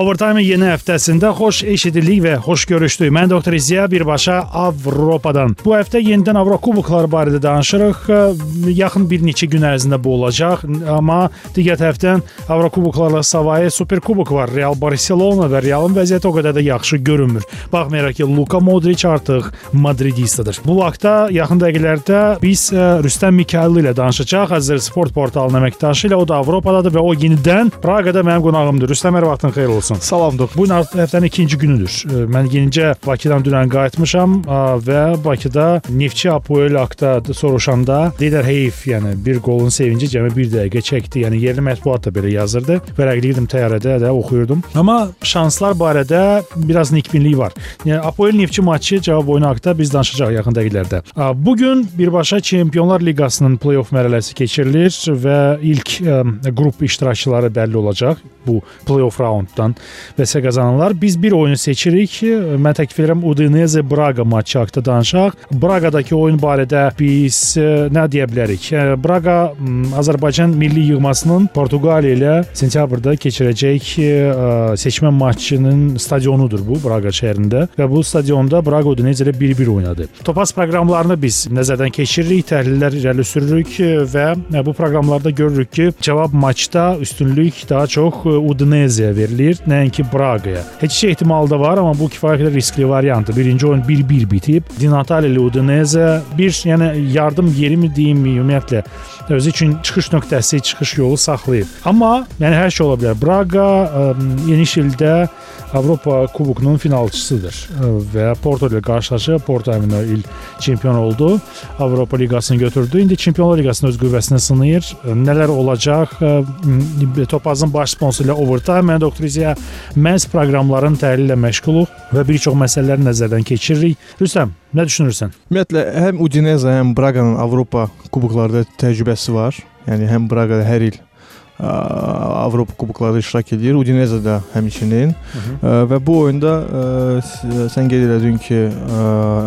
Overtime-ın yeni həftəsində xoş eşidildik və xoş görüşdük. Mən Doktor İziya birbaşa Avropadan. Bu həftə yenidən Avrokubokları barədə danışırıq. Yaxın bir neçə gün ərzində bu olacaq, amma digər tərəfdən Avrokuboklarla savayı Superkubok var. Real Barselona və Realın vəziyyəti o qədər də yaxşı görünmür. Baxmayaraq ki, Luka Modric artıq Madridistadır. Bu vaxtda yaxın dəqiqələrdə biz Rüstəm Mikaylı ilə danışacağıq. Azər Sport portalının əməkdaşı ilə o da Avropadadır və o yenidən Praqada mənim qonağımdır. Rüstəm hər vaxtın xeyir olsun. Salam doktor. Bu gün həftənin ikinci günüdür. Mən yenicə Bakıdan dünən qayıtmışam və Bakıda Neftçi Apoel haqqında soruşanda deyirlər heyf, yəni bir qolun sevinci cəmi 1 dəqiqə çəkdi. Yəni yerli mətbuat da belə yazırdı. Vərəqləyirdim təyyarədə də oxuyurdum. Amma şanslar barədə biraz nikbinlik var. Yəni Apoel Neftçi maçı cavab oyunu haqqında biz danışacağıq yaxın dəqiqələrdə. Bu gün birbaşa Çempionlar Liqasının play-off mərhələsi keçirilir və ilk ə, qrup iştirakçıları bəlli olacaq bu play-off raunddan və isə qazananlar. Biz bir oyunu seçirik. Mən təklif edirəm Udinese Braga matçı haqqında danışaq. Braqadakı oyun barədə biz e, nə deyə bilərik? E, Braqa Azərbaycan milli yığmasının Portuqaliya ilə sentyabrda keçirəcək e, seçmə matçının stadionudur bu Braqa şəhərində və bu stadionda Braqa Udinese ilə 1-1 oynadı. Topaz proqramlarını biz nəzərdən keçiririk, təhlillər irəli sürürük və bu proqramlarda görürük ki, cavab maçda üstünlük daha çox Udineseyə verilir nəinki Braqaya. Heç şey ehtimalı da var, amma bu kifayət qədər riskli variantdır. Birinci oyun 1-1 bitib. Di Natale Udinese bir, yəni yardım yeri mi deyim, ümumiyyətlə özü üçün çıxış nöqtəsi, çıxış yolu saxlayıb. Amma yəni hər şey ola bilər. Braqa ə, yeni ildə Avropa Kubokunun finalçısıdır və Porto ilə qarşılaşıb Porto həmin il çempion oldu. Avropa liqasını götürdü. İndi Çempionlar liqasının öz qüvvəsini sınayır. Nələr olacaq? Topazın baş sponsoru ilə Overtime, mən Doktor İziya məhz proqramların təhlili ilə məşğuluq və bir çox məsələləri nəzərdən keçiririk. Rüstəm, nə düşünürsən? Ümumiyyətlə həm Udinese, həm Braqanın Avropa kuboklarda təcrübəsi var. Yəni həm Braqada hər il Avropa kuboklarında iştirak edir. Udinese də həmçinin. Və bu oyunda ə, sən qeyd elədin ki,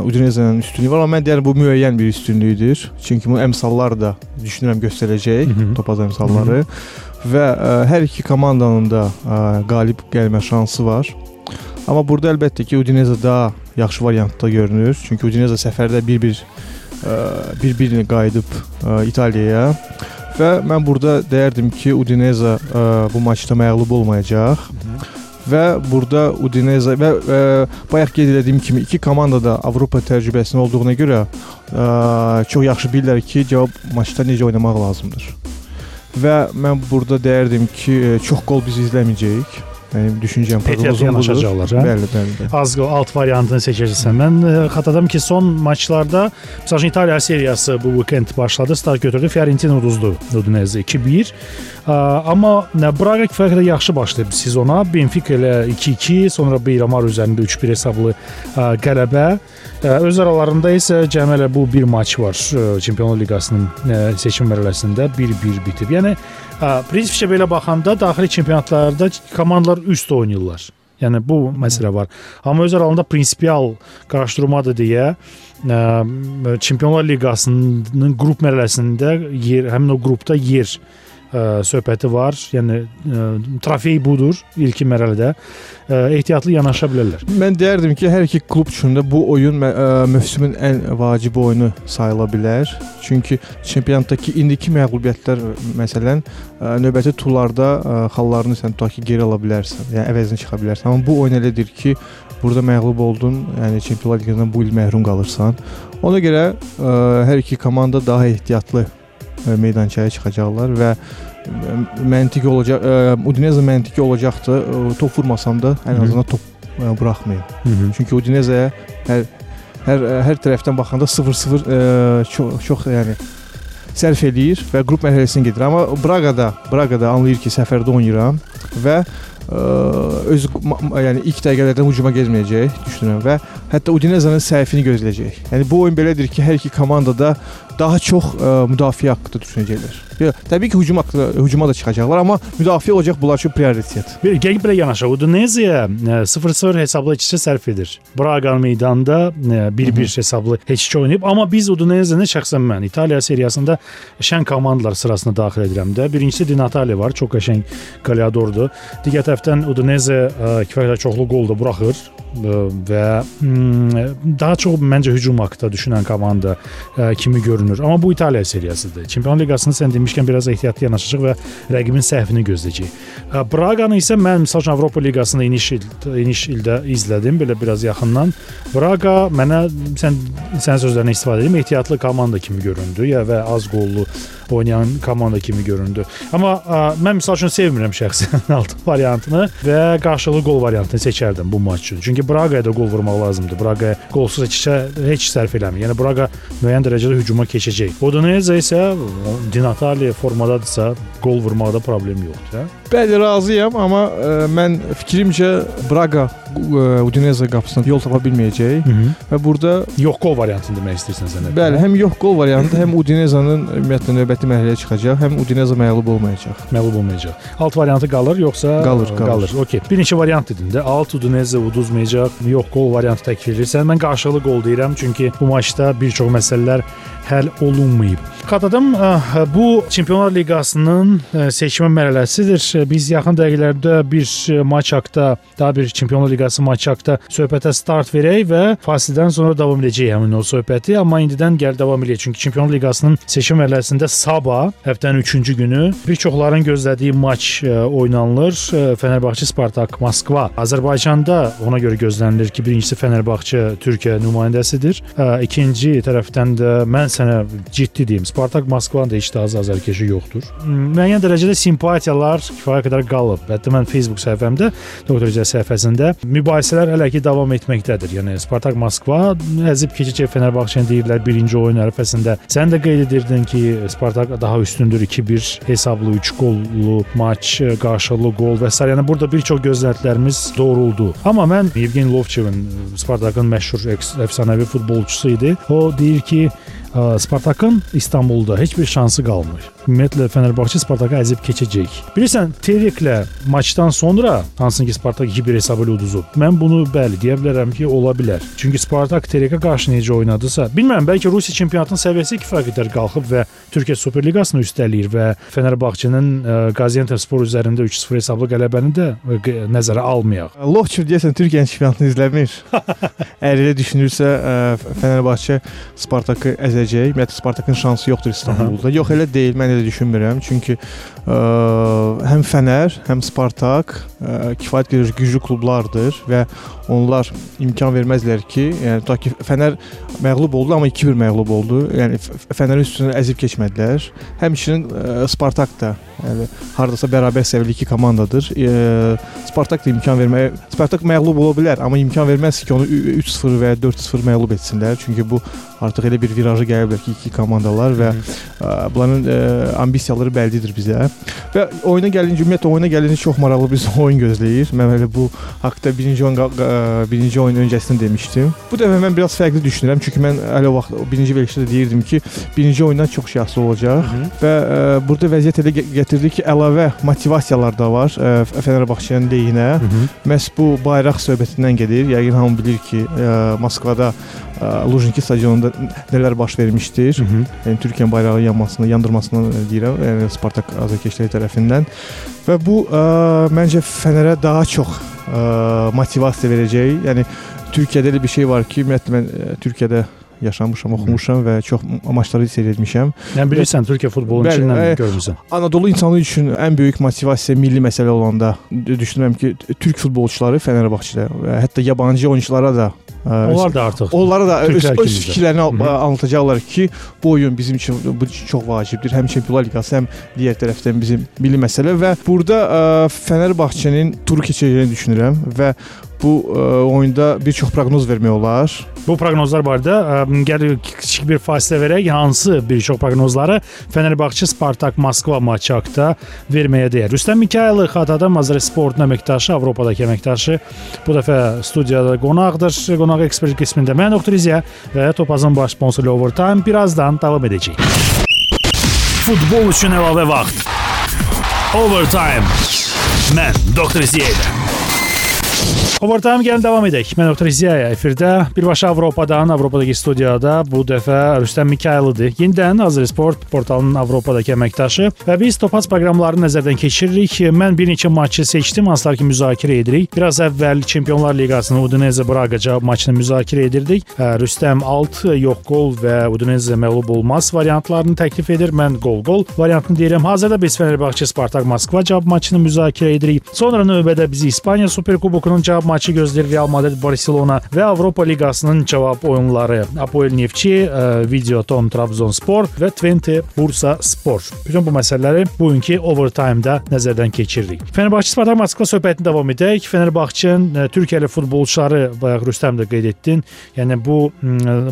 Udinese-nin üstünlüyü var, amma mən deyirəm bu müəyyən bir üstünlükdür. Çünki bu əmsallar da düşünürəm göstərəcək, topaz əmsalları. Hı -hı. Və ə, hər iki komandanın da ə, qalib gəlmə şansı var. Amma burada əlbəttə ki, Udinese daha yaxşı variantda görünür. Çünki Udinese səfərdə 1-1 bir-birini qayıdıb ə, İtaliyaya və mən burada deyərdim ki, Udinese ə, bu maçda məğlub olmayacaq. Hı -hı. Və burada Udinese və ə, bayaq qeyd etdiyim kimi iki komanda da Avropa təcrübəsinin olduğuna görə ə, çox yaxşı bilirlər ki, cavab maçda necə oynamaq lazımdır. Və mən burada deyərdim ki, çox qol biz izləməyəcəyik. Mənim düşüncəm proqnozum yanaşacaqlar, hə? Bəli, bəli, bəli. Az alt variantını seçəcəksən. Mən ə, xatırladım ki, son maçlarda məsələn İtaliya seriyası bu weekend başladı, start götürdü. Fiorentina uduzdu Udinese 2-1. Amma Braga qədər yaxşı başlayıb sezona. Benfica ilə 2-2, sonra Beyramar üzərində 3-1 hesablı qələbə. Öz aralarında isə cəmi elə bu bir maç var Çempionlar Liqasının seçim mərhələsində 1-1 bitib. Yəni prinsipcə belə baxanda daxili çempionatlarda komandalar üst oynayırlar. Yəni bu məsələ var. Amma öz aralarında prinsipial qarşıdurmadır deyə ə, Çempionlar Liqasının qrup mərhələsində yer, həmin o qrupda yer ə, söhbəti var. Yəni ə, trofey budur ilk mərhələdə. Ə, ehtiyatlı yanaşa bilərlər. Mən deyərdim ki, hər iki klub üçün də bu oyun ə, mövsümün ən vacib oyunu sayıla bilər. Çünki çempionatdakı indiki məğlubiyyətlər məsələn ə, növbəti turlarda ə, xallarını sən tutaq ki, geri ala bilərsən, yəni əvəzini çıxa bilərsən. Amma bu oyun elədir ki, burada məğlub oldun, yəni Çempionlar Liqasından bu il məhrum qalırsan. Ona görə ə, hər iki komanda daha ehtiyatlı meydançaya çıxacaqlar və məntiqi olacaq, Udinese məntiqi olacaqdı. Top vurmasam da ən azından top buraxmayım. Hı -hı. Çünki Udinese hər hər hər tərəfdən baxanda 0-0 çox çox yəni sərf eləyir və qrup mərhələsinə gedir. Amma Braqada, Braqada anlayır ki, səfərdə oynayıram və ə, öz yəni ilk dəqiqələrdən hücuma getməyəcək düşünürəm və hətta Udinese-nin səhvini gözləyəcək. Yəni bu oyun belədir ki, hər iki komanda da daha çox ə, müdafiə haqqında düşünəcəklər. Təbii ki, hücum hücuma da çıxacaqlar, amma müdafiə olacaq bunlar üçün prioritet. Bir Gəngbrə yanaşı Udinese'yə 0-0 hesablı içişə sərf edir. Braqa meydanda 1-1 hesablı heç oynayıb, amma biz Udinese-ni şəxsən mən İtaliya seriyasında şən komandalar sırasına daxil edirəm də. Birincisi Di Natale var, çox qəşəng goleadordur. Digər tərəfdən Udinese kifayət çoxlu qol da buraxır və daha çox məncə hücum haqqında düşünən komanda kimi görünür. Amma bu İtaliya seriyasıdır. Çempionlar Liqasını sən demişkən biraz ehtiyatlı yanaşacaq və rəqibin səhvini gözləyəcəyik. Braqanı isə mən məsəl üçün Avropa Liqasında iniş il, iniş ildə izlədim belə biraz yaxından. Braqa mənə sən sən sözlərindən istifadə edim, ehtiyatlı komanda kimi göründü ya və az qollu oynayan komanda kimi göründü. Amma ə, mən məsəl üçün sevmirəm şəxsən altı variantını və qarşılıqlı qol variantını seçərdim bu maç üçün. Çünki Braqaya da qol vurmaq lazımdır. Braqaya qolsuz keçişə heç sərf eləmir. Yəni Braqa müəyyən dərəcədə hücuma keçəcək. Udinese isə Di Natale formadadırsa qol vurmaqda problem yoxdur, hə? Bəli, razıyam, amma ə, mən fikrimcə Braqa Udinese qapısına yol tapa bilməyəcək Hı -hı. və burada yox qol variantını demək istəyirsən sən. Bəli, həm yox qol variantı, həm Udinese'nin ümumiyyətlə növbəti mərhələyə çıxacaq, həm Udinese məğlub olmayacaq. Məğlub olmayacaq. Alt variantı qalır yoxsa qalır, qalır. qalır. Okay. Bir neçə variant dedin də. Alt Udinese uduzmayacaq, yox qol variantı təklif edirsən. Mən qarşılıqlı qol deyirəm, çünki bu maçda bir çox məsələlər həll olunmayıb. Xatırladım, bu Çempionlar Liqasının seçmə mərhələsidir. Biz yaxın dəqiqələrdə bir maç haqqında, daha bir Çempionlar Liqası maçı haqqında söhbətə start verək və fasilədən sonra davam edəcək həmin o söhbəti. Amma indidən gəl davam edək. Çünki Çempionlar Liqasının seçmə mərhələsində sabah, həftənin 3-cü günü bir çoxların gözlədiyi maç oynanılır. Fenerbahçe Spartak Moskva. Azərbaycanda ona görə gözlənilir ki, birincisi Fenerbahçe Türkiyə nümayəndəsidir. İkinci tərəfdən də mən sənə ciddi deyim, Spartak Moskvanın da heç də az azarkeşi yoxdur. Müəyyən dərəcədə simpatiyalar kifayət qədər qalıb. Hətta mən Facebook səhifəmdə, Doktor İcə səhifəsində mübahisələr hələ ki davam etməkdədir. Yəni Spartak Moskva əzib keçəcək Fenerbahçəni deyirlər birinci oyun ərəfəsində. Sən də qeyd edirdin ki, Spartak daha üstündür 2-1 hesablı 3 qollu maç, qarşılıqlı qol və s. Yəni burada bir çox gözləntilərimiz doğruldu. Amma mən Yevgeni Lovçevin Spartakın məşhur əfsanəvi futbolçusu idi. O deyir ki, Spartakın İstanbulda heç bir şansı qalmır. Ümumiyyətlə Fenerbahçe Spartakı əzib keçəcək. Bilirsən, Tereklə maçdan sonra hansın ki Spartak 2-1 hesabı ilə uduzub. Mən bunu bəli deyə bilərəm ki, ola bilər. Çünki Spartak Terekə qarşı necə oynadısa, bilmirəm, bəlkə Rusiya çempionatının səviyyəsi kifayət qədər qalxıb və Türkiyə Super Liqasını üstələyir və Fenerbahçenin Gaziantepspor üzərində 3-0 hesablı qələbəni də nəzərə almayaq. Lovçev deyəsən Türkiyə çempionatını izləmir. Əgər elə düşünürsə, Fenerbahçe Spartakı əzəcək. Ümumiyyətlə Spartakın şansı yoxdur İstanbulda. Yox, elə deyil. Mən elə düşünmürəm. Çünki ə, həm Fənər, həm Spartak ə, kifayət qədər güclü klublardır və onlar imkan verməzlər ki, yəni ta ki Fənər məğlub oldu, amma 2-1 məğlub oldu. Yəni Fənərin üstünə əzib keçmədilər. Həmçinin ə, Spartak da yəni hardasa bərabər səviyyəli iki komandadır. E, Spartak da imkan verməyə Spartak məğlub ola bilər, amma imkan verməz ki, onu 3-0 və ya 4-0 məğlub etsinlər. Çünki bu artıq elə bir virajı gələ bilər ki, iki komandalar və ə, bunların ə, ambisiyaları bəllidir bizə. Və oyuna gəlincə, ümumiyyətlə oyuna gəlincə çox maraqlı bir oyun gözləyir. Mən elə bu haqqda birinci oyun birinci oyun öncəsində demişdim. Bu dəfə mən biraz fərqli düşünürəm, çünki mən hələ vaxt birinci verilişdə deyirdim ki, birinci oyundan çox asılı olacaq Hı -hı. və ə, burada vəziyyət elə gətirdi ki, əlavə motivasiyalar da var ə, Fenerbahçenin leyinə. Hı -hı. Məhz bu bayraq söhbətindən gedir. Yəqin hamı bilir ki, ə, Moskvada Lujniki stadionunda nələr baş vermişdir. Hı -hı. Yəni Türkiyə bayrağı yanmasını, yandırmasını deyirəm, yəni Spartak azarkeşləri tərəfindən. Və bu ə, məncə Fənərə daha çox ə, motivasiya verəcək. Yəni Türkiyədə elə bir şey var ki, ümumiyyətlə mən ə, Türkiyədə yaşamışam, oxumuşam və çox maçları seyr etmişəm. Yəni bilirsən Türkiyə futbolunu içindən görmüsən. Anadolu insanı üçün ən böyük motivasiya milli məsələ olanda düşünürəm ki, türk futbolçuları Fənərbağçədə və hətta yabancı oyunçulara da Onlar da artıq onlara da öz, öz fikirlərini anlatacaqlar ki, bu oyun bizim üçün bu çox vacibdir. Həm Çempionlar Liqası, həm digər tərəfdən bizim milli məsələ və burada ə, Fənərbağçənin turu keçəcəyini düşünürəm və bu ə, oyunda bir çox proqnoz vermək olar. Bu proqnozlar barədə gəlir kiçik bir fasilə verək. Hansı bir çox proqnozları Fenerbahçe Spartak Moskva maçı haqqında verməyə dəyər. Rüstəm Mikayılov Xatada Mazar Sportun əməkdaşı, Avropadakı əməkdaşı bu dəfə studiyada qonaqdır. Qonaq ekspert qismində mən Doktor İziya və Topazın baş sponsoru Overtime birazdan davam edəcək. Futbol üçün əlavə vaxt. Overtime. Mən Doktor Ziyədə. Overtime gəlin davam edək. Mən Doktor Ziyaya efirdə birbaşa Avropadan, Avropadakı studiyada bu dəfə Rüstəm Mikayılıdır. Yenidən Azər Sport portalının Avropadakı əməkdaşı və biz topaz proqramlarını nəzərdən keçiririk. Mən bir neçə maçı seçdim, hansılar ki müzakirə edirik. Biraz əvvəl Çempionlar Liqasının Udinese Braga cavab maçını müzakirə edirdik. Rüstəm alt yox qol və Udinese məğlub olmaz variantlarını təklif edir. Mən qol-qol variantını deyirəm. Hazırda biz Fenerbahçe Spartak Moskva cavab maçını müzakirə edirik. Sonra növbədə bizi İspaniya Superkubokunun cavab maçı gözləyir Real Madrid Barselona və Avropa Liqasının cavab oyunları Apoel Neftçi, Videoton Trabzonspor və Twente Bursa Spor. Bütün bu məsələləri bugünkü overtime-da nəzərdən keçiririk. Fenerbahçe Spartak Moskva söhbətini davam edək. Fenerbahçenin Türkiyəli futbolçuları bayaq Rüstəm də qeyd etdin. Yəni bu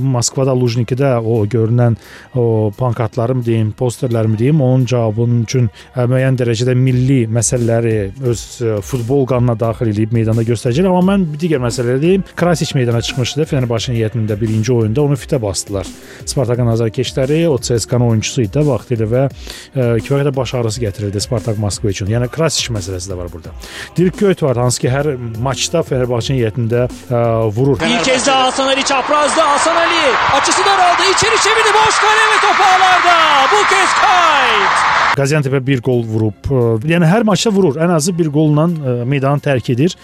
Moskvada Lujnikidə o görünən o pankartlarım deyim, posterlərimi deyim, onun cavabının üçün müəyyən dərəcədə milli məsələləri öz futbol qanına daxil edib meydanda göstərəcək. Amma mən digər məsələ deyim. Krasiç meydana çıxmışdı Fenerbahçenin heyətində birinci oyunda onu fitə basdılar. Spartakın azarkeşləri o CSKA-nın oyunçusu idi vaxtilə və e, kifayət qədər baş ağrısı gətirirdi Spartak Moskva üçün. Yəni Krasiç məsələsi də var burada. Dirk Kuyt var hansı ki hər maçda Fenerbahçenin heyətində ə, vurur. Bir kez daha Hasan Ali çaprazda. Hasan Ali açısı daraldı. İçeri çevirdi. Boş kale ve top ağlarda. Bu kez Kayt. Qaziantepə bir qol vurub. Yəni hər maçda vurur. Ən azı bir qolla meydanı tərk edir.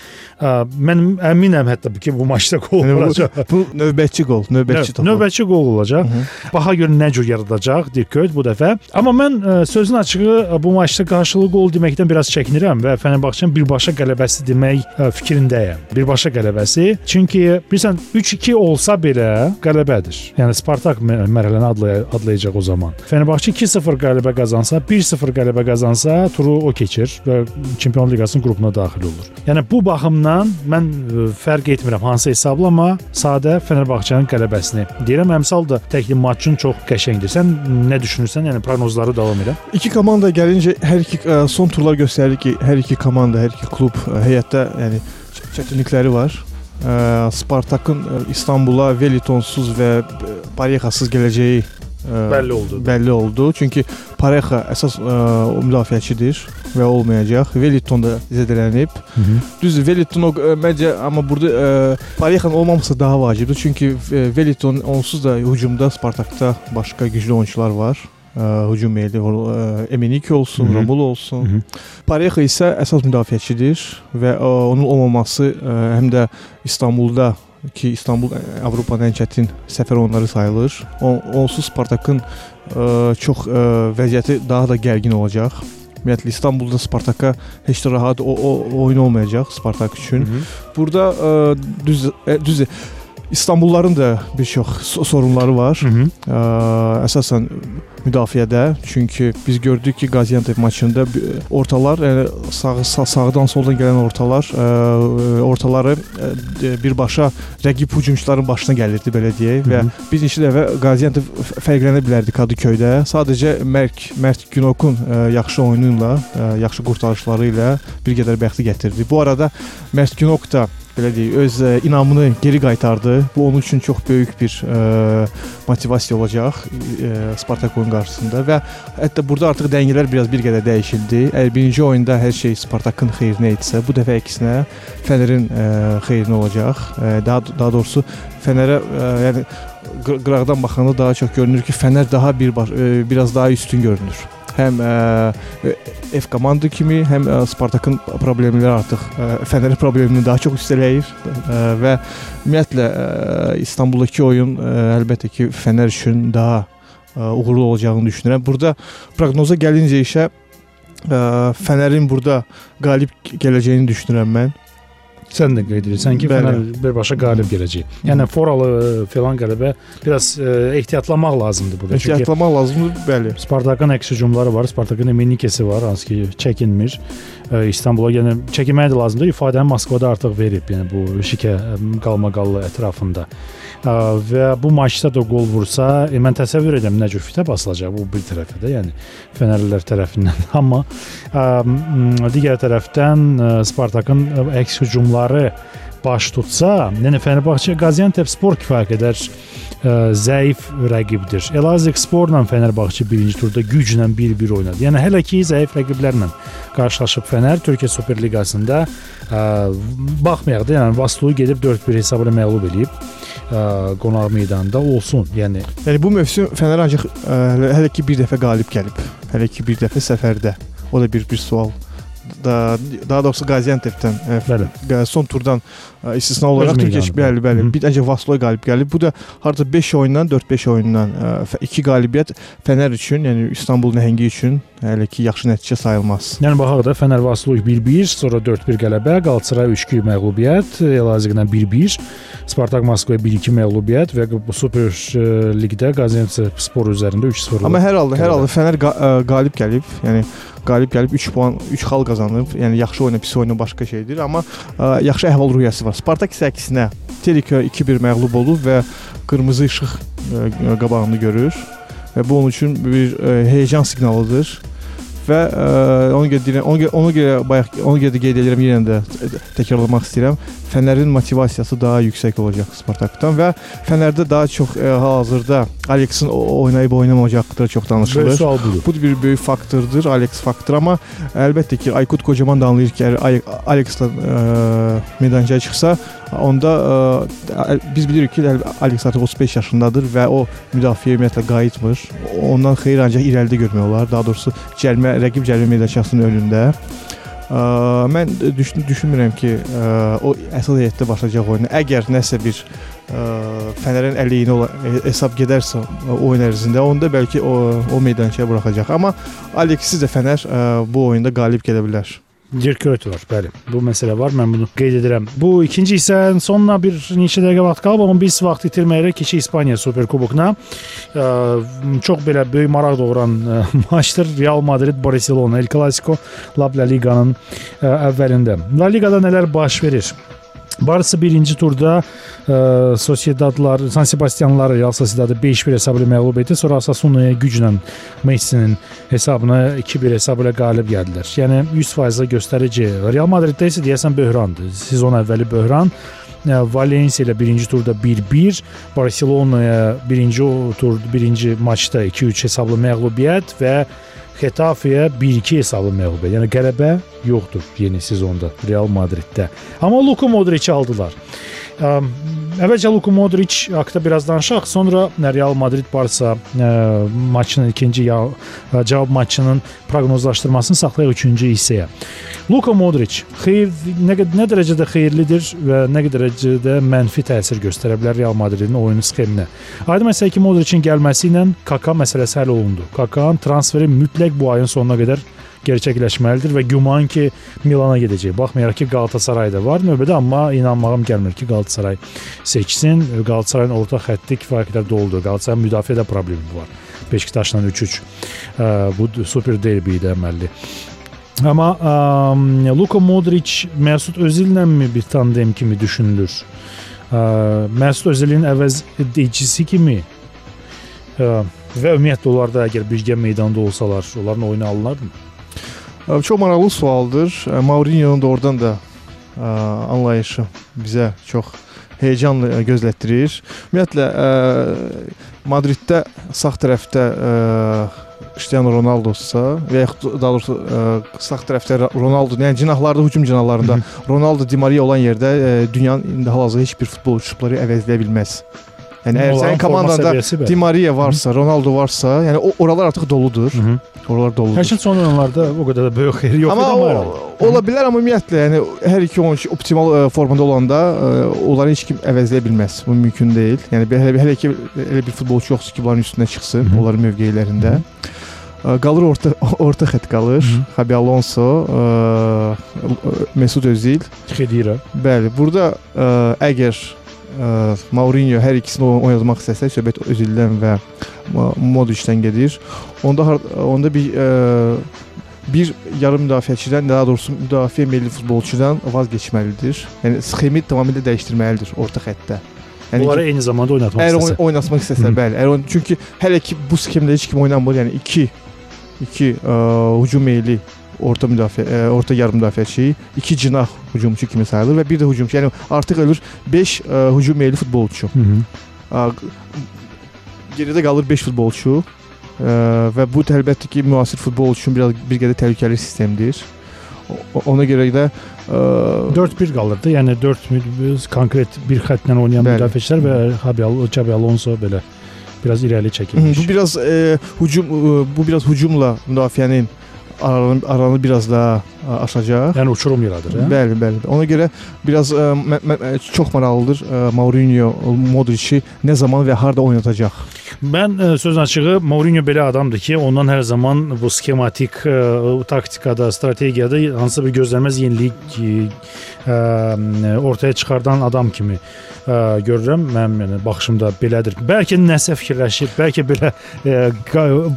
Mən əminəm hətta ki, bu maçda Yəni vuracaq. bu, növbətçi qol, növbətçi top. Növbətçi qol olacaq. Baha görə nə cür yaradacaq Dirköt bu dəfə. Amma mən sözün açığı bu maçda qarşılıqlı qol deməkdən biraz çəkinirəm və Fenerbahçenin birbaşa qələbəsi demək fikrindəyəm. Birbaşa qələbəsi. Çünki bilirsən 3-2 olsa belə qələbədir. Yəni Spartak mə- mərhələni adlay adlayacaq o zaman. Fenerbahçe 2-0 qələbə qazansa, 1-0 qələbə qazansa, turu o keçir və Çempionlar Liqasının qrupuna daxil olur. Yəni bu baxımdan mən ə, fərq etmirəm hansı hesabla, amma sadə Fenerbahçenin qələbəsini deyirəm. Əmsal da təkli maç üçün çox qəşəngdir. Sən nə düşünürsən? Yəni proqnozları davam edə. İki komanda gəlincə hər iki ə, son turlar göstərir ki, hər iki komanda, hər iki klub ə, heyətdə yəni çətinlikləri var. Spartakın İstanbula Velitonsuz və Parexasız gələcəyi Bəlli oldu. bəlli oldu. Çünki Parexa əsas ə, o müdafiəçidir və olmayacaq. Veliton da zədələnib. Düzdür, Veliton o ə, məncə amma burada ə, Parexan olmaması daha vacibdir. Çünki ə, Veliton onsuz da hücumda Spartakda başqa güclü oyunçular var. Ə, hücum eli Emeniki olsun, Hı -hı. Romul olsun. Hı -hı. Parexa isə əsas müdafiəçidir və ə, onun olmaması ə, həm də İstanbulda ki İstanbul ə, Avropanın ən çətin səfər oyunları sayılır. O, onsuz Spartakın ə, çox ə, vəziyyəti daha da gərgin olacaq. Ümumiyyətlə İstanbulda Spartaka heç də rahat o, o oyun olmayacaq Spartak üçün. Hı -hı. Burada ə, düz ə, düz İstanbulların da bir çox so- sorunları var. Hı -hı. Ə, əsasən müdafiədə. Çünki biz gördük ki, Qaziantep maçında ortalar, yəni sağ, sağ sağdan soldan gələn ortalar, ə, ortaları ə, birbaşa rəqib hücumçuların başına gəlirdi belə deyək və Hı -hı. biz neçə dəfə Qaziantep fərqlənə bilərdi Kadıköydə. Sadəcə Mərk Mert Günokun ə, yaxşı oyunu ilə, ə, yaxşı qurtarışları ilə bir qədər bəxti gətirdi. Bu arada Mert Günok da belə deyək, öz ə, inamını geri qaytardı. Bu onun üçün çox böyük bir ə, motivasiya olacaq ə, Spartak oyun qarşısında və hətta burada artıq dəngələr biraz bir qədər dəyişildi. Əgər birinci oyunda hər şey Spartakın xeyrinə idisə, bu dəfə əksinə Fənerin ə, xeyrinə olacaq. Ə, daha daha doğrusu Fənərə ə, yəni qır- qıraqdan baxanda daha çox görünür ki, Fənər daha bir baş- ə, biraz daha üstün görünür. Həm F komanda kimi, həm ə, Spartakın problemləri artıq ə, Fənərin problemini daha çox üstələyir ə, və ümumiyyətlə İstanbuldakı oyun əlbəttə ki, Fənər üçün daha uğurlu olacağını düşünürəm. Burada proqnoza gəlincə işə ə, Fənərin burada qalib gələcəyini düşünürəm mən. Sən də qeyd edirsən ki. Fener birbaşa qalib gələcək. Yəni foralı filan qələbə biraz ə, ehtiyatlamaq lazımdır burada. Ehtiyatlamaq lazımdır, bəli. Spartakın əks hücumları var. Spartakın Emenikesi var, hansı ki çəkinmir. Ə, İstanbula yəni çəkinmək də lazımdır. İfadəni Moskvada artıq verib, yəni bu şikə qalmaqallı ətrafında. Və bu maçda da qol vursa, e, mən təsəvvür edirəm nə cür fitə basılacaq bu bir tərəfdə, yəni Fənərlilər tərəfindən. Amma ə, m, digər tərəfdən ə, Spartakın ə, əks hücumları baş tutsa, yəni Fenerbahçe Gaziantep Spor kifayət qədər ə, zəif rəqibdir. Elazığ Sporla Fenerbahçe birinci turda güclə 1-1 oynadı. Yəni hələ ki zəif rəqiblərlə qarşılaşıb Fener Türkiyə Super Liqasında ə, baxmayaq da, yəni Vasluyu gedib 4-1 hesabla məğlub eləyib ə, qonaq meydanında olsun. Yəni Yəni bu mövsüm Fənər ancaq ə, hələ ki bir dəfə qalib gəlib. Hələ ki bir dəfə səfərdə. O da bir bir sual. Da, daha doğrusu Gaziantep'ten ə, Bəli. ə, son turdan ə, istisna olaraq Türkiyə bəli, bəli. Hı. Bir ancaq Vasloy qalib gəlib. Bu da harca 5 oyundan 4-5 oyundan 2 qalibiyyət Fənər üçün, yəni İstanbul nəhəngi üçün hələ ki yaxşı nəticə sayılmaz. Yəni baxaq da Fener Vaslui 1-1, sonra 4-1 qələbə, Qalatasaray 3-2 məğlubiyyət, Elazığla 1-1, Spartak Moskva 1-2 məğlubiyyət və bu Super e, Liqdə Qaziantep Spor üzərində 3-0. Amma hər halda, hər halda Fənər qalib gəlib. Yəni qalib gəlib 3 puan, 3 xal qazanıb. Yəni yaxşı oyuna, pis oyuna başqa şeydir, amma ə, yaxşı əhval-ruhiyyəsi var. Spartak isə əksinə Terika 2-1 məğlub olub və qırmızı işıq ə, qabağını görür və bu onun üçün bir ə, heyecan siqnalıdır. Və ə, ona görə deyirəm, ona görə, ona görə bayaq ona görə də qeyd edirəm yenə də təkrarlamaq istəyirəm. Fənərin motivasiyası daha yüksək olacaq Spartakdan və Fənərdə daha çox ə, hal-hazırda Alexin o- oynayıb oynamayacağı haqqında çox danışılır. Bu bir böyük faktordur, Alex faktor amma əlbəttə ki, Aykut Kocaman da anlayır ki, Alexlə ə, meydançaya çıxsa, onda ə, biz bilirik ki, Alex artıq 35 yaşındadır və o müdafiəyə ümumiyyətlə qayıtmır. Ondan xeyir ancaq irəlidə görmək olar. Daha doğrusu cəlmə rəqib cəlmə meydançasının önündə. Ə, mən düşün, düşünmürəm ki, ə, o əsas heyətdə başlayacaq oyunu. Əgər nəsə bir ə, Fənərin əleyhinə ola- e, hesab gedərsə oyun ərzində, onda bəlkə o o meydançaya buraxacaq. Amma Alexsiz də Fənər ə, bu oyunda qalib gələ bilər. Dirk Kuyt var, bəli. Bu məsələ var. Mən bunu qeyd edirəm. Bu ikinci hissənin sonuna bir neçə dəqiqə vaxt qalıb, amma biz vaxt itirməyərək keçək İspaniya Super Kubokuna. Ə, Çox belə böyük maraq doğuran maçdır. Real Madrid Barcelona El Clasico La Liqanın ə, əvvəlində. La Liqada nələr baş verir? Barça birinci turda ə, Sociedadlar, San Sebastianlar Real Sociedadı 5-1 hesabı ilə məğlub etdi. Sonra Osasuna'ya güclə Messi'nin hesabına 2-1 hesabı ilə qalib gəldilər. Yəni 100% göstərici. Real Madriddə isə deyəsən böhrandır. Sezon əvvəli böhran. Ə, Valencia ilə birinci turda 1-1, Barselonaya birinci tur birinci maçda 2-3 hesablı məğlubiyyət və Xetafeyə 1-2 hesablı məğlubiyyət. Yəni qələbə yoxdur yeni sezonda Real Madriddə. Amma Luka Modric aldılar. Əvvəlcə Luka Modric haqqında biraz danışaq, sonra Real Madrid Barsa ə, maçının ikinci ya, ə, cavab maçının proqnozlaşdırmasını saxlayaq üçüncü hissəyə. Luka Modric xeyir nə, qəd- nə dərəcədə xeyirlidir və nə qədər dərəcədə mənfi təsir göstərə bilər Real Madridin oyunu sxeminə. Aydın məsələ ki, Modricin gəlməsi ilə Kaka məsələsi həll olundu. Kaka'nın transferi mütləq bu ayın sonuna qədər gerçəkləşməlidir və güman ki Milana gedəcək. Baxmayaraq ki Qalatasarayda var növbədə, amma inanmağım gəlmir ki Qalatasaray seçsin. Qalatasarayın orta xətti kifayət qədər doludur. Qalatasaray müdafiədə problemi var. Beşiktaşla 3-3. Ə, Bu super derbi idi əməlli. Amma ə, Luka Modric Məsud Özillə mi bir tandem kimi düşünülür? Ə, Məsud Özilin əvəz edicisi kimi ə, və ümumiyyətlə onlar da əgər birgə meydanda olsalar, onların oyunu alınarmı? Çox maraqlı sualdır. Mourinho'nun da oradan da ə, anlayışı bizə çox heyecanla ə, gözlətdirir. Ümumiyyətlə ə, Madriddə sağ tərəfdə ə, Cristiano Ronaldosa və yaxud daha doğrusu ə, sağ tərəfdə Ronaldo, yəni cinahlarda, hücum cinahlarında Ronaldo, Di Maria olan yerdə ə, dünyanın indi hal-hazırda heç bir futbolçu futbolçuları əvəzləyə bilməz. Yəni əgər sənin komandanda. Di Maria varsa, Ronaldo varsa, yəni o oralar artıq doludur. Hı -hı. Oralar doludur. Hətta son oyunlarda o qədər də böyük xeyir yox idi Amma o, ola bilər amma ümumiyyətlə yəni hər iki oyunçu optimal ə, formada olanda ə, onları heç kim əvəzləyə bilməz. Bu mümkün deyil. Yəni hələ, hələ ki elə bir futbolçu yoxdur ki, bunların üstünə çıxsın, Hı -hı. onların mövqelərində. Ə, Qalır orta orta xətt qalır. Hı -hı. Xabi Alonso, ə, Mesut Özil. Xedira. Bəli, burada ə, əgər Mourinho hər ikisini oy- oynatmaq istəsə, söhbət Özildən və Mo- Modricdən gedir. Onda onda bir ə, bir yarım müdafiəçidən, daha doğrusu müdafiə milli futbolçudan vaz keçməlidir. Yəni sxemi tamamilə dəyişdirməlidir orta xəttdə. Yəni Onları ki, eyni zamanda oynatmaq əgər istəsə. oyn oynatmaq istəsə, bəli. Əgər çünki hələ ki bu sxemdə heç kim oynamır. Yəni 2 2 hücum meyli orta müdafiə, ə, orta yarım müdafiəçi, 2 cinah hücumçu kimi sayılır və bir də hücumçu. Yəni artıq ölür 5 hücum meyilli futbolçu. Hı -hı. Ə, Geridə qalır 5 futbolçu. Ə, və bu əlbəttə ki, müasir futbol üçün biraz bir qədər təhlükəli sistemdir. Ona görə də ə, 4-1 qalırdı. Yəni 4 mü- konkret bir xəttlə oynayan müdafiəçilər və Xabi Al- Xabi Alonso belə biraz irəli çəkilmiş. Bu biraz e, hücum e, bu biraz hücumla müdafiənin aranı, aranı biraz daha e, aşacaq. Yəni uçurum yaradır, hə? Bəli, bəli. Ona görə biraz e, mə, mə, e, çox maraqlıdır e, Mourinho Modric-i nə zaman və harda oynatacaq. Mən ə, sözün açığı Mourinho belə adamdır ki, ondan hər zaman bu skematik ə, taktikada, strategiyada hansısa bir gözlənməz yenilik ə, ortaya çıxardan adam kimi görürəm. Mənim yəni baxışımda belədir. Bəlkə nəsə fikirləşib, bəlkə belə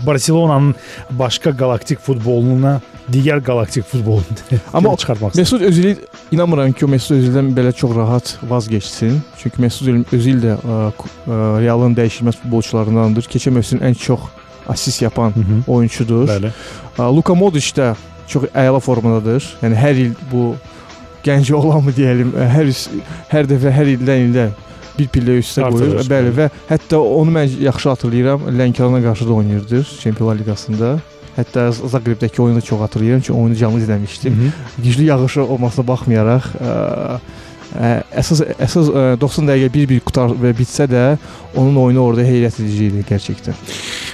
Barselonanın başqa galaktik futboluna digər galaktik futbolunu Amma çıxartmaq istəyir. Mesut Özil inanmıram ki, o Mesut Özildən belə çox rahat vazgeçsin. Çünki Mesut Özil, də ə, ku- ə, Realın dəyişilməz futbolçularındandır. Keçən mövsüm ən çox assist yapan Hı -hı. oyunçudur. Bəli. Ə, Luka Modric də çox əla formadadır. Yəni hər il bu gənc oğlan mı deyəlim, hər hər dəfə hər ildən ildə bir pillə üstə qoyur. Bəli və hətta onu mən yaxşı xatırlayıram. Lənkərana qarşı da oynayırdı Çempionlar Liqasında. Hətta Zaqrebdəki oyunu çox xatırlayıram ki, oyunu canlı izləmişdim. Hı -hı. Güclü yağışı olmasına baxmayaraq ə, ə, əsas əsas ə, 90 dəqiqə bir-bir qutar və bitsə də onun oyunu orada heyrət edici idi gerçəkdən.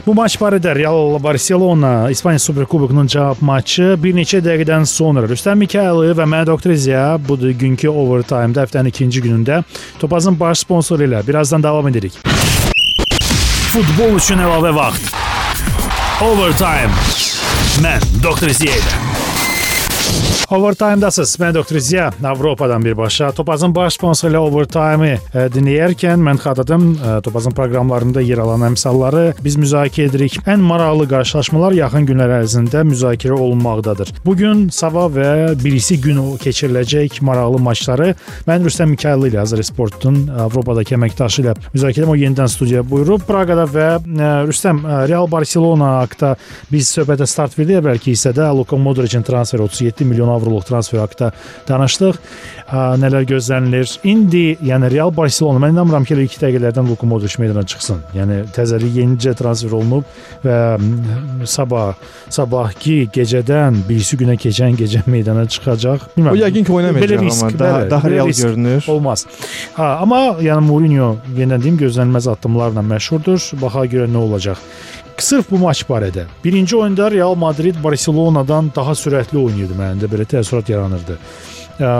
Bu maç barədə Real Barcelona İspaniya Superkubokunun cavab maçı bir neçə dəqiqədən sonra Rüstəm Mikayılı və mən Doktor Ziya bu günkü overtime-da həftənin ikinci günündə Topazın baş sponsoru ilə birazdan davam edirik. Futbol üçün əlavə vaxt. Overtime. Mən Doktor Ziya ilə. Overtime-dasınız. Mən Doktor Ziya Avropadan birbaşa. Topazın baş sponsoru ilə Overtime-ı e, dinləyərkən mən xatırladım e, Topazın proqramlarında yer alan əmsalları biz müzakirə edirik. Ən maraqlı qarşılaşmalar yaxın günlər ərzində müzakirə olunmaqdadır. Bu gün sabah və birisi gün keçiriləcək maraqlı maçları mən Rüstəm Mikayılı ilə Azər Sportun Avropadakı əməkdaşı ilə müzakirə o yenidən studiyaya buyurub Praqada və e, Rüstəm Real Barcelona haqqında biz söhbətə start verdik əvvəlki hissədə Luka Modricin transferi 37 milyon avroluq transfer haqqında danışdıq. Nələr gözlənilir? İndi yəni Real Barcelona mən inanmıram ki, elə 2 dəqiqələrdən Luka Modric meydana çıxsın. Yəni təzəli yenicə transfer olunub və sabah sabahki gecədən birisi günə keçən gecə meydana çıxacaq. O Bilmirəm. yəqin ki oynamayacaq risk, amma daha bəli, daha real görünür. Olmaz. Ha, amma yəni Mourinho yenə deyim gözlənilməz addımlarla məşhurdur. Baxa görə nə olacaq? Sırf bu maç barədə. Birinci oyunda Real Madrid Barselonadan daha sürətli oynayırdı məndə belə təəssürat yaranırdı. Ə,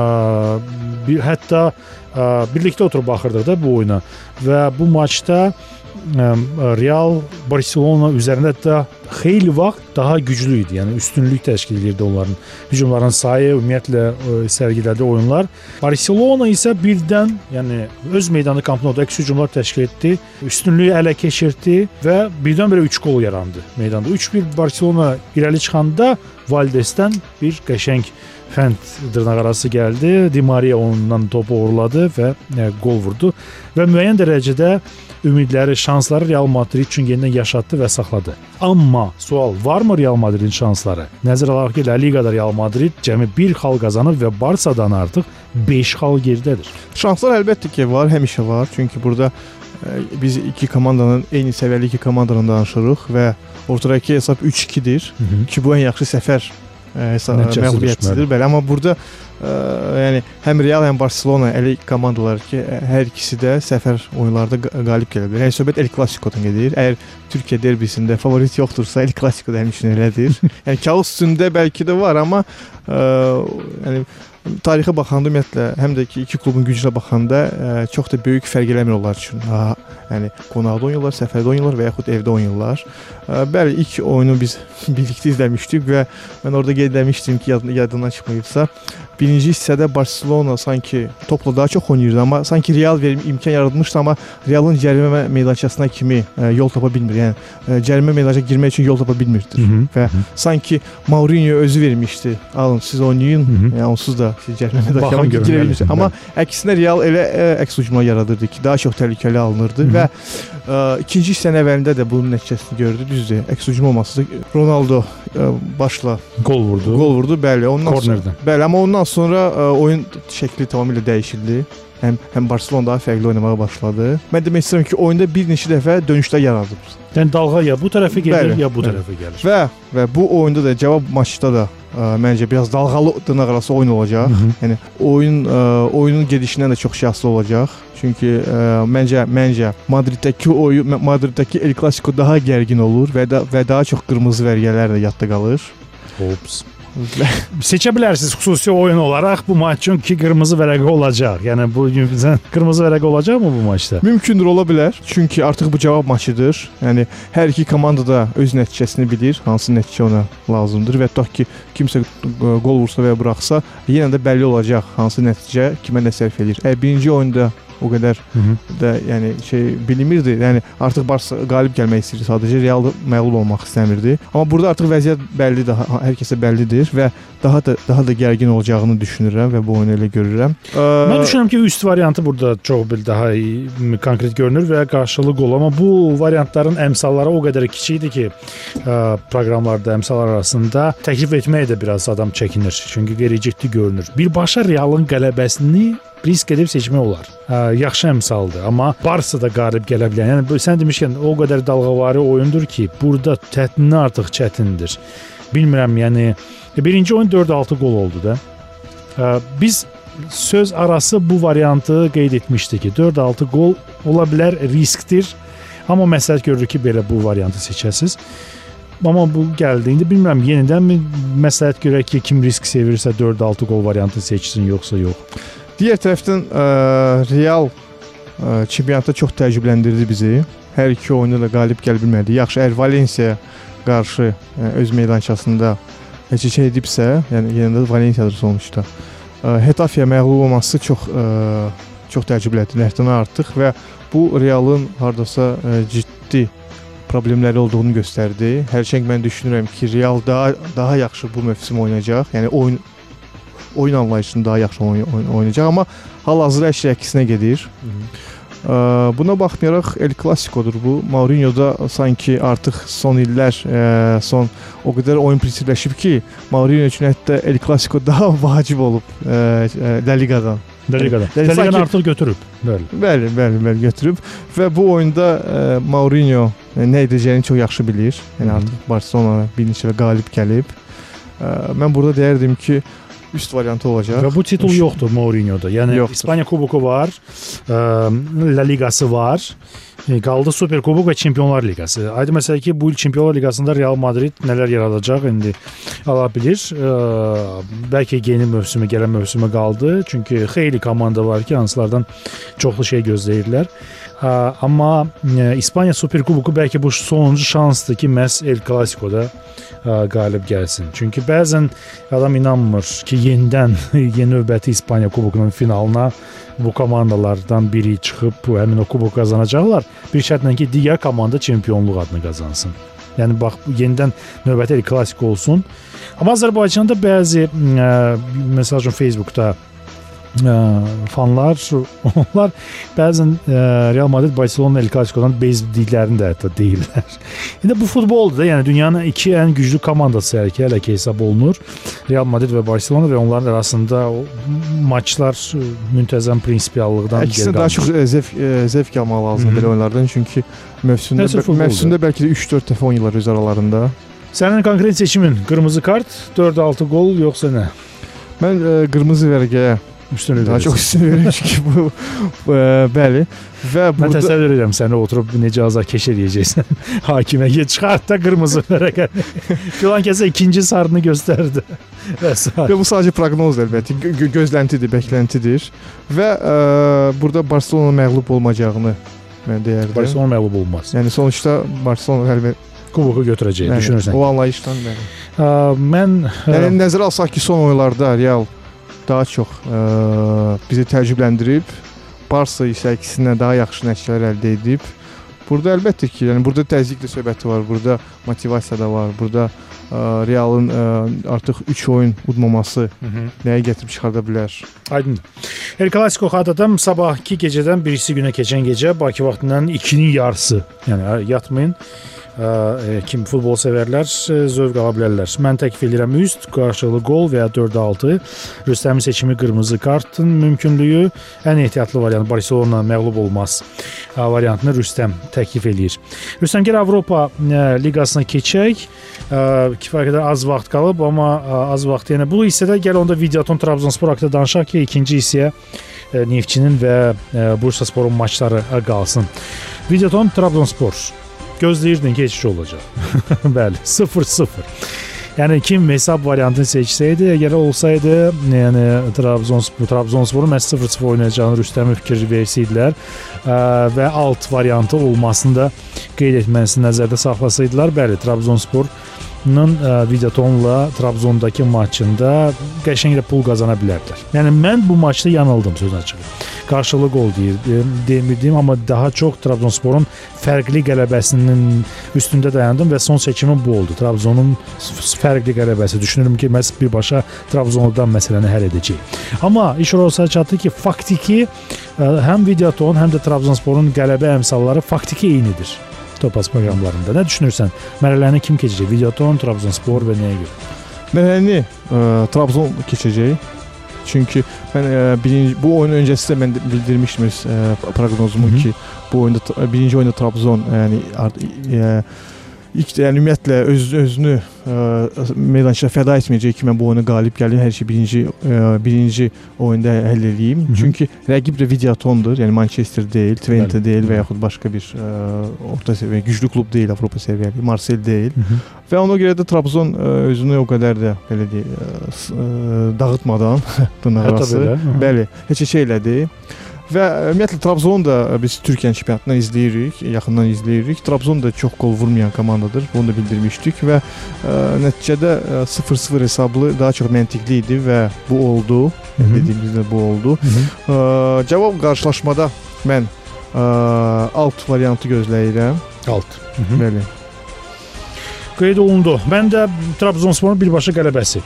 bir, hətta ə, birlikdə oturub baxırdıq da bu oyuna və bu maçda ə, Real Barselona üzərində də xeyli vaxt daha güclü idi. Yəni üstünlük təşkil edirdi onların hücumların sayı, ümumiyyətlə sərgilədiyi oyunlar. Barselona isə birdən, yəni öz meydanı Camp Nou-da əks hücumlar təşkil etdi, üstünlüyü ələ keçirtdi və birdən-birə 3 gol yarandı meydanda. 3-1 Barselona irəli çıxanda Valdesdən bir qəşəng fənd dırnaqarası gəldi. Di Maria ondan topu uğurladı və e, gol vurdu və müəyyən dərəcədə ümidləri, şansları Real Madrid üçün yenidən yaşatdı və saxladı. Amma sual, varmı Real Madridin şansları? Nəzərə alaq ki, La Liqada Real Madrid cəmi 1 xal qazanıb və Barsadan artıq 5 xal geridədir. Şanslar əlbəttə ki var, həmişə var. Çünki burada ə, biz iki komandanın eyni səviyyəli iki komandadan danışırıq və ortadakı hesab 3-2-dir ki, bu ən yaxşı səfər məğlubiyyətidir. Bəli, amma burada ə, yəni həm Real, həm Barselona elə komandalar ki, ə, hər ikisi də səfər oyunlarda qa- qalib gələ bilər. Yəni söhbət El Clasico-dan gedir. Əgər Türkiyə derbisində favorit yoxdursa, El Clasico da həmişə elədir. yəni kağız üstündə bəlkə də var, amma ə, yəni tarixə baxanda ümumiyyətlə həm də ki iki klubun gücünə baxanda ə, çox da böyük fərq eləmir onlar üçün. Ha, yəni qonaqda oynayırlar, səfərdə oynayırlar və yaxud evdə oynayırlar. Ə, bəli, ilk oyunu biz birlikdə izləmişdik və mən orada qeyd etmişdim ki, yad yadından çıxmayıbsa, birinci hissədə Barselona sanki topla daha çox oynayırdı, amma sanki Real verim imkan yaratmışdı, amma Realın cərimə meydançasına kimi ə, yol tapa bilmir. Yəni ə, cərimə meydançasına girmək üçün yol tapa bilmirdi. Və sanki Mourinho özü vermişdi. Alın siz oynayın. Hı -hı. Yəni onsuz da siz cərimə görün, girə bilmirsən. Amma əksinə Real elə ə, əks hücumlar yaradırdı ki, daha çox təhlükəli alınırdı Hı -hı. və ə, ikinci hissənin əvvəlində də bunun nəticəsini gördü. Düzdür, əks hücum olması Ronaldo ə, başla Gol vurdu. gol vurdu, bəli. Ondan sonra Kornerdən. Bəli, amma ondan sonra ə, oyun şəkli tamamilə dəyişildi. Həm həm Barselona daha fərqli oynamağa başladı. Mən demək istəyirəm ki, oyunda bir neçə dəfə dönüşlər yaradıb. Yəni dalğa ya bu tərəfə gedir, Bəli, ya bu bəli. tərəfə gəlir. Və və bu oyunda da cavab maçda da ə, məncə biraz dalğalı dırnaq arası oyun olacaq. Hı -hı. Yəni oyun ə, oyunun gedişindən də çox şey asılı olacaq. Çünki ə, məncə məncə Madriddəki oyun Madriddəki El Clasico daha gərgin olur və da, və daha çox qırmızı vərgələr də yadda qalır. Ops. Seçə bilərsiniz xüsusi oyun olaraq bu maçın ki qırmızı vərəqi olacaq. Yəni bu bizə qırmızı vərəqi olacaqmı bu maçda? Mümkündür ola bilər. Çünki artıq bu cavab maçıdır. Yəni hər iki komanda da öz nəticəsini bilir, hansı nəticə ona lazımdır və tutaq ki, kimsə gol vursa və ya buraxsa, yenə də bəlli olacaq hansı nəticə kimə nə sərf edir. Əgər birinci oyunda o qədər Hı -hı. da yəni şey bilinmirdi. Yəni artıq Barsa qalib gəlmək istəyirdi sadəcə. Real məğlub olmaq istəmirdi. Amma burada artıq vəziyyət bəllidir, hər kəsə bəllidir və daha da daha da gərgin olacağını düşünürəm və bu oyunu elə görürəm. Mən düşünürəm ki, üst variantı burada çox bir daha iyi, konkret görünür və qarşılığı gol, amma bu variantların əmsalları o qədər kiçikdir ki, ə, proqramlarda əmsallar arasında təklif etməyə də biraz adam çəkinir. Çünki qeyri-ciddi görünür. Birbaşa Realın qələbəsini risk edib seçmək olar. Ə, yaxşı əmsaldır, amma Barsa da qalib gələ bilər. Yəni sən demişkən o qədər dalğavari oyundur ki, burada çətinliyi artıq çətindir. Bilmirəm, yəni birinci oyun 4-6 gol oldu da. Ə, Biz söz arası bu variantı qeyd etmişdi ki, 4-6 gol ola bilər riskdir. Amma məsləhət görürük ki, belə bu variantı seçəsiz. Amma bu gəldi. İndi bilmirəm yenidənmi məsləhət görək ki, kim risk sevirsə 4-6 gol variantı seçsin yoxsa yox. Digər tərəfdən ə, Real ə, çempionatda çox təəccübləndirdi bizi. Hər iki oyunda da qalib gələ bilmədi. Yaxşı, əgər Valencia qarşı ə, öz meydançasında heç şey edibsə, yəni yenə də Valenciadır sonuçta. Ə, Hetafe məğlub olması çox ə, çox təəccübləndirdi həddən artıq və bu Realın hardasa ə, ciddi problemləri olduğunu göstərdi. Hərçənd mən düşünürəm ki, Real daha daha yaxşı bu mövsüm oynayacaq. Yəni oyun oyun anlayışını daha yaxşı oyn oyn oynayacaq, amma hal-hazırda şey əksinə gedir. Ə, Buna baxmayaraq El Clasico'dur bu. Mourinho da sanki artıq son illər, ə, son o qədər oyun prinsipləşib ki, Mourinho üçün hətta El Clasico daha vacib olub La Ligadan. La Liqada. Yəni La Liqanı sanki- artıq götürüb. Bəli. Bəli, bəli, bəli götürüb və bu oyunda ə, Mourinho nə edəcəyini çox yaxşı bilir. Yəni Hı -hı. artıq Barselona bir neçə qalib gəlib. Ə, Mən burada deyərdim ki, üst variantı olacaq. Və bu titul yoxdur Mourinho-da. Yəni Yoxdur. İspaniya kuboku var, ə, La Liqası var. Qaldı Super Kubok və Çempionlar Liqası. Aydın məsələ ki, bu il Çempionlar Liqasında Real Madrid nələr yaradacaq indi ala bilir. Ə, Bəlkə yeni mövsümü, gələn mövsümə qaldı. Çünki xeyli komanda var ki, hansılardan çoxlu şey gözləyirlər. Amma ə, İspaniya Super Kuboku bəlkə bu sonuncu şansdır ki, məhz El Clasico-da qalib gəlsin. Çünki bəzən adam inanmır ki, yenidən yeni növbəti İspaniya Kubokunun finalına bu komandalardan biri çıxıb həmin o kuboku qazanacaqlar. Bir şərtlə ki, digər komanda çempionluq adını qazansın. Yəni bax yenidən növbəti El Clasico olsun. Amma Azərbaycanda bəzi ə, məsəl üçün Facebookda ə, fanlar onlar bəzən ə, Real Madrid Barcelona El Clasico-dan bezdiklərini də hətta deyirlər. İndi bu futboldur da, yəni dünyanın iki ən güclü komandası hər iki hələ ki hesab olunur. Real Madrid və Barcelona və onların arasında o maçlar müntəzəm prinsipiallıqdan Əksinə daha çox ə, zevk almaq lazımdır belə oyunlardan çünki mövsümdə mövsümdə bəlkə də 3-4 dəfə oynayırlar öz aralarında. Sənin konkret seçimin qırmızı kart, 4-6 gol yoxsa nə? Mən ə, qırmızı vərəqəyə Üstünlük daha çox üstün verirəm ki, bu ə, bəli və Mən burada təsəvvür edirəm səni oturub necə azarkeş eləyəcəksən. Hakimə get çıxart da qırmızı vərəqə. Filan kəsə ikinci sarını göstərdi. Və bu sadəcə proqnozdur əlbəttə, gö gö- gözləntidir, bəkləntidir və ə, burada Barselona məğlub olmayacağını mən deyərdim. Barcelona məğlub olmaz. Yəni sonuçda Barselona əlbəttə Kuboku götürəcək, yəni, düşünürsən. o anlayışdan bəli. Mən Yəni nəzərə alsaq ki, son oyunlarda Real daha çox ə, bizi təəccübləndirib. Barsa isə əksinə daha yaxşı nəticələr əldə edib. Burada əlbəttə ki, yəni burada təzyiq də söhbəti var, burada motivasiya da var, burada ə, Realın ə, artıq 3 oyun udmaması nəyə gətirib çıxarda bilər? Aydındır. El Clasico xatırladım sabahki gecədən birisi günə keçən gecə Bakı vaxtından 2-nin yarısı. Yəni yatmayın. E, kim futbol sevərlər e, zövq ala bilərlər. Mən təklif edirəm üst, qarşılıqlı qol və ya 4-6. Rüstəmin seçimi qırmızı kartın mümkünlüyü ən ehtiyatlı variant Barselona məğlub olmaz variantını Rüstəm təklif eləyir. Rüstəm gəl Avropa ə, liqasına keçək. Kifayət qədər az vaxt qalıb, amma az vaxt. Yəni bu hissədə gəl onda Videoton Trabzonspor haqqında danışaq ki, ikinci hissəyə Neftçinin və Bursasporun maçları qalsın. Videoton Trabzonspor gözləyirdin heç olacaq. Bəli, 0-0. Yəni kim hesab variantını seçsəydi, əgər olsaydı, yəni Trabzonspor Trabzonsporun məhz 0-0 oynayacağını Rüstəmə fikir versəydilər ə, və alt variantı olmasını da qeyd etməsini nəzərdə saxlasaydılar, bəli, Trabzonspor Nın Videotonla Trabzondakı maçında qəşənglə pul qazana bilərdilər. Yəni mən bu maçda yanıldım söz açığı. Qarşılıq gol deyir, demirdim, amma daha çox Trabzonsporun fərqli qələbəsinin üstündə dayandım və son seçimim bu oldu. Trabzonun fərqli qələbəsi. Düşünürəm ki, məhz birbaşa Trabzonludan məsələni həll edəcək. Amma iş orasına çatdı ki, faktiki həm Videoton, həm də Trabzonsporun qələbə əmsalları faktiki eynidir. Topaz proqramlarında. Nə düşünürsən? Mərhələni kim keçəcək? Videoton, Trabzonspor və nəyə görə? Mərhələni ə, Trabzon keçəcək. Çünki mən ə, birinci bu oyun öncəsi də mən bildirmişdim öz ə, proqnozumu ki, bu oyunda birinci oyunda Trabzon yəni ə, ilk yəni ümumiyyətlə öz özünü ə, meydançıda fəda etməyəcək ki, mən bu oyuna qalib gəlim, hər şey birinci ə, birinci oyunda həll eləyim. Hı -hı. Çünki rəqib də Videotondur, yəni Manchester deyil, Twente Bəli. deyil və yaxud başqa bir ə, orta səviyyə güclü klub deyil, Avropa səviyyəli, Marsel deyil. Hı -hı. Və ona görə də Trabzon ə, özünü o qədər də belə deyək, dağıtmadan dınarası, bəli, heç şey elədi. Və ümumiyyətlə Trabzon da biz Türkiyə çempionatından izləyirik, yaxından izləyirik. Trabzon da çox gol vurmayan komandadır. Bunu da bildirmişdik və ə, nəticədə 0-0 hesablı daha çox məntiqli idi və bu oldu. Hı -hı. Dediyimizdə bu oldu. Hı -hı. Ə, cavab qarşılaşmada mən ə, alt variantı gözləyirəm. Alt. Hı -hı. Bəli. Qeyd olundu. Mən də Trabzonsporun birbaşa qələbəsi.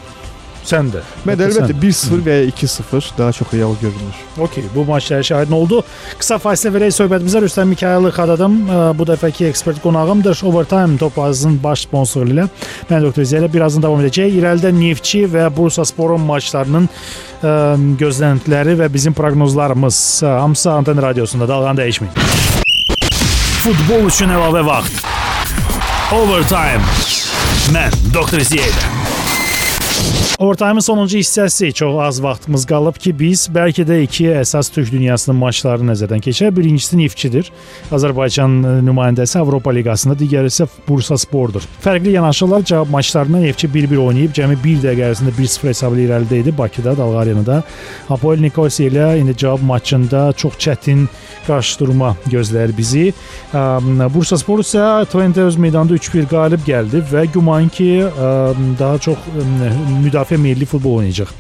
Sən də. Mən də əlbəttə 1-0 və ya 2-0 daha çox real görünür. Okey, bu maçlara şahidin oldu. Qısa fasilə verək söhbətimizə Rüstəm Mikayılı xadadım. Bu dəfəki ekspert qonağımdır. Overtime Topazın baş sponsoru ilə mən Doktor Ziyələ birazdan davam edəcək. İrəlidə Neftçi və Bursasporun maçlarının ə, gözləntiləri və bizim proqnozlarımız hamısı Anten radiosunda dalğanı dəyişməyin. Futbol üçün əlavə vaxt. Overtime. Mən Doktor Ziyələ. Overtime-ın sonuncu hissəsi çox az vaxtımız qalıb ki, biz bəlkə də iki əsas Türk dünyasının maçlarını nəzərdən keçirək. Birincisi Neftçidir. Azərbaycan nümayəndəsi Avropa Liqasında, digəri isə Bursaspordur. Fərqli yanaşırlar. Cavab maçlarında Neftçi 1-1 oynayıb, cəmi 1 dəqiqə ərzində 1-0 hesablı irəlidə idi Bakıda, Dalğa Arenada. Apoel Nikosia ilə indi cavab maçında çox çətin qarşıdurma gözləyir bizi. Bursaspor isə Twente öz meydanda 3-1 qalib gəldi və güman ki, daha çox müdafiə müdafiə milli futbol oynayacaq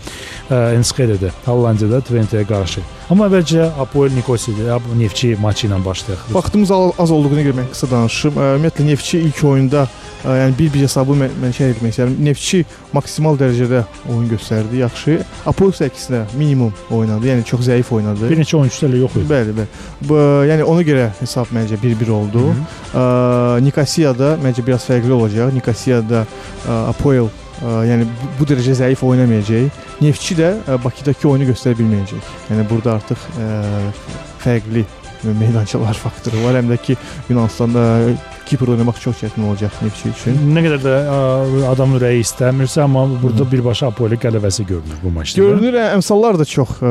Enskede-də, Hollandiyada Twente-yə qarşı. Amma əvvəlcə Apoel Nikosiya, Neftçi maçı ilə başlayaq. Vaxtımız az olduğuna görə mən qısa danışım. Ümumiyyətlə Neftçi ilk oyunda yəni bir-bir hesabı mən, mən şey etmək istəyirəm. Neftçi maksimal dərəcədə oyun göstərdi, yaxşı. Apoel isə əksinə minimum oynadı, yəni çox zəif oynadı. Bir neçə oyunçusu elə yox idi. Bəli, bəli. Bu yəni ona görə hesab məncə 1-1 oldu. Nikosiyada məncə biraz fərqli olacaq. Nikosiyada Apoel yəni bu, dərəcə zəif oynamayacaq. Neftçi də Bakıdakı oyunu göstərə bilməyəcək. Yəni burada artıq ə, fərqli meydançalar faktoru var. Həm də ki Yunanıstanda Kipr oynamaq çox çətin olacaq Neftçi üçün. Nə qədər də ə, adam ürəyi istəmirsə, amma burada Hı. birbaşa Apoli qələbəsi görünür bu maçda. Görünür, əmsallar da çox ə,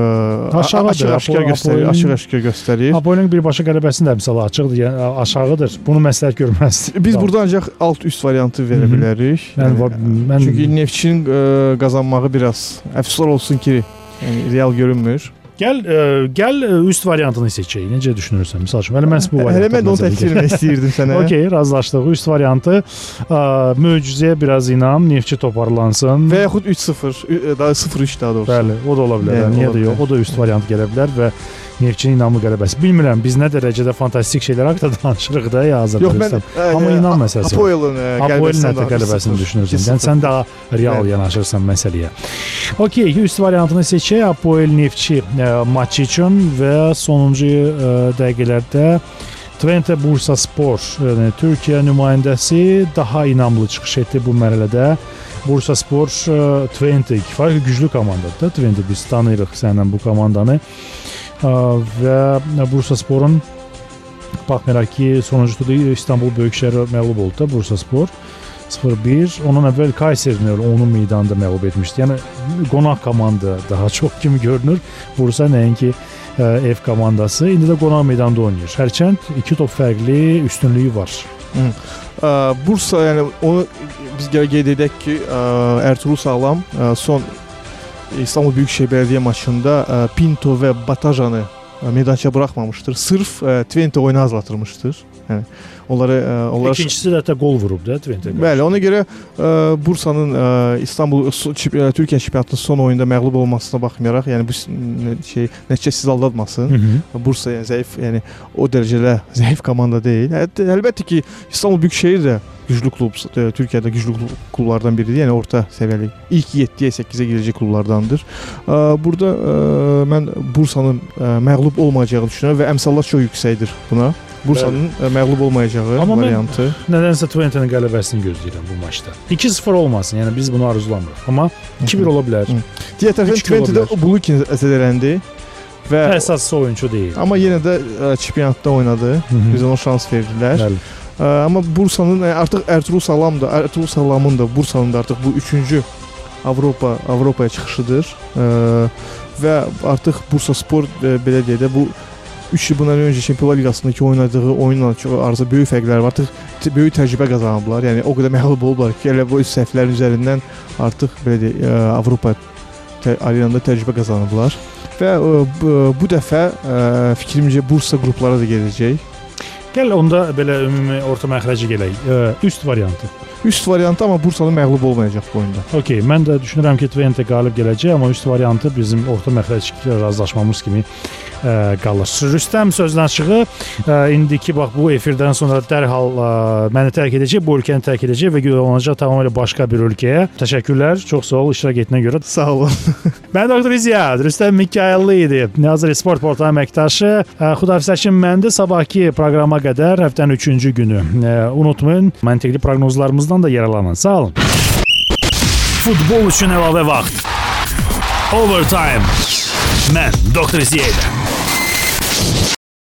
aşağı aşkar göstərir, aşıq aşkar göstərir. Apolinin birbaşa qələbəsinin də əmsalı açıqdır, yəni aşağıdır. Bunu məsləhət görməzdir. Biz burada ancaq alt üst variantı verə Hı -hı. bilərik. Yəni, yəni mən çünki Neftçinin ə, qazanmağı biraz əfsuslar olsun ki, yəni real görünmür. Gəl e, gəl e, üst variantını seçək. Necə düşünürsən? Məsəl üçün, hələ mən bu variantı. Hələ mən onu təklif etmək istəyirdim sənə. Okay, razılaşdıq. Üst variantı ə, möcüzəyə biraz inam, Neftçi toparlansın və yaxud 3-0, daha 0-3 daha doğrusu. Bəli, o da ola bilər. Niyə də yox? O da üst variant gələ bilər və Neftçinin inamlı qələbəsi. Bilmirəm biz nə dərəcədə fantastik şeylər haqqında danışırıq da ya hazırda. Yox mən Rüstəm. Amma inan məsələsi. e, Apoel'in qələbəsindən hətta qələbəsini düşünürsən. 2-0. Yəni sən daha real Bəli. yanaşırsan məsələyə. Okay, üst variantını seçək. Apoel Neftçi e, maçı üçün və sonuncu e, dəqiqələrdə Twente Bursa Spor, yəni Türkiyə nümayəndəsi daha inamlı çıxış etdi bu mərhələdə. Bursa Spor e, Twente kifayət güclü komandadır da. Twente biz tanıyırıq səndən bu komandanı. E, Və Bursa Sporun baxmayaraq ki, sonuncu turda İstanbul Böyükşəhər məğlub oldu da Bursa Spor. 0-1. Ondan əvvəl Kayserini onun meydanında məğlub etmişdi. Yəni qonaq komanda daha çox kimi görünür. Bursa nəinki ə, ev komandası. İndi də qonaq meydanda oynayır. Hərçənd 2 top fərqli üstünlüyü var. Ə, Bursa yəni onu biz gəl qeyd edək ki, ə, Ertuğrul Sağlam ə, son İstanbul Büyükşehir Belediye maçında ə, Pinto və Batajanı ə, meydançaya buraxmamışdır. Sırf ə, Twente oyunu azaltırmışdır. Yəni onları ə, onlara İkincisi də hətta qol vurub da Twente. Bəli, ona görə ə, Bursanın ə, İstanbul çip- ə, Türkiyə çempionatının son oyunda məğlub olmasına baxmayaraq, yəni bu şey nəticə sizi aldatmasın. Hı -hı. Bursa yəni zəif, yəni o dərəcədə zəif komanda deyil. Hətta əlbəttə ki, İstanbul Büyükşehir də güclü klub, Türkiyədə güclü klub- klublardan biridir. Yəni orta səviyyəli ilk 7-yə 8-ə girəcək klublardandır. Burada mən Bursanın məğlub olmayacağını düşünürəm və əmsallar çox yüksəkdir buna. Bursanın ə, məğlub olmayacağı Amma variantı. Nədənsə Twente'nin qələbəsini gözləyirəm bu maçda. 2-0 olmasın. Yəni biz bunu arzulamırıq. Amma 2-1 ola bilər. Digər tərəfdən Twente-də Bulukin zədələndi və Əsasçı oyunçu deyil. amma yenə də ə, çempionatda oynadı. Hı -hı. Bizə ona şans verdilər. Bəli. Ə, Amma Bursanın artıq Ertuğrul Salam da, Ertuğrul Salamın da Bursanın da artıq bu 3-cü Avropa Avropaya çıxışıdır. Ə, Və artıq Bursa Spor belə deyə də bu 3 il bundan öncə Çempionlar Liqasındakı oynadığı oyunla çox arası böyük fərqlər var. Artıq böyük təcrübə qazanıblar. Yəni o qədər məğlub olublar ki, elə bu səhvlərin üzərindən artıq belə deyə ə, Avropa tə- arenasında təcrübə qazanıblar. Və ə, bu, bu dəfə fikrimcə Bursa qruplara da gedəcək. Gəl onda belə ümumi orta məxrəci gələk. Üst variantı. Üst variantı amma Bursanın məğlub olmayacaq bu oyunda. Okay, mən də düşünürəm ki, Twente qalib gələcək, amma üst variantı bizim orta məxrəc razılaşmamız kimi ə, qalır. Rüstəm sözdən çığı ə, indiki bax bu efirdən sonra dərhal ə, məni tərk edəcək, bu ölkəni tərk edəcək və yollanacaq tamamilə başqa bir ölkəyə. Təşəkkürlər. Çox sağ ol iştirak etdiyinə görə. Sağ olun. Mən doktor İziyad, Rüstəm Mikayıllı idi. Nazır Sport portalı əməkdaşı. Xudafisəçin məndə sabahki proqrama qədər həftənin 3-cü günü. Ə, Unutmayın, məntiqli proqnozlarımızdan da yararlanın. Sağ olun. Futbol üçün əlavə vaxt. Overtime. Mən doktor İziyad.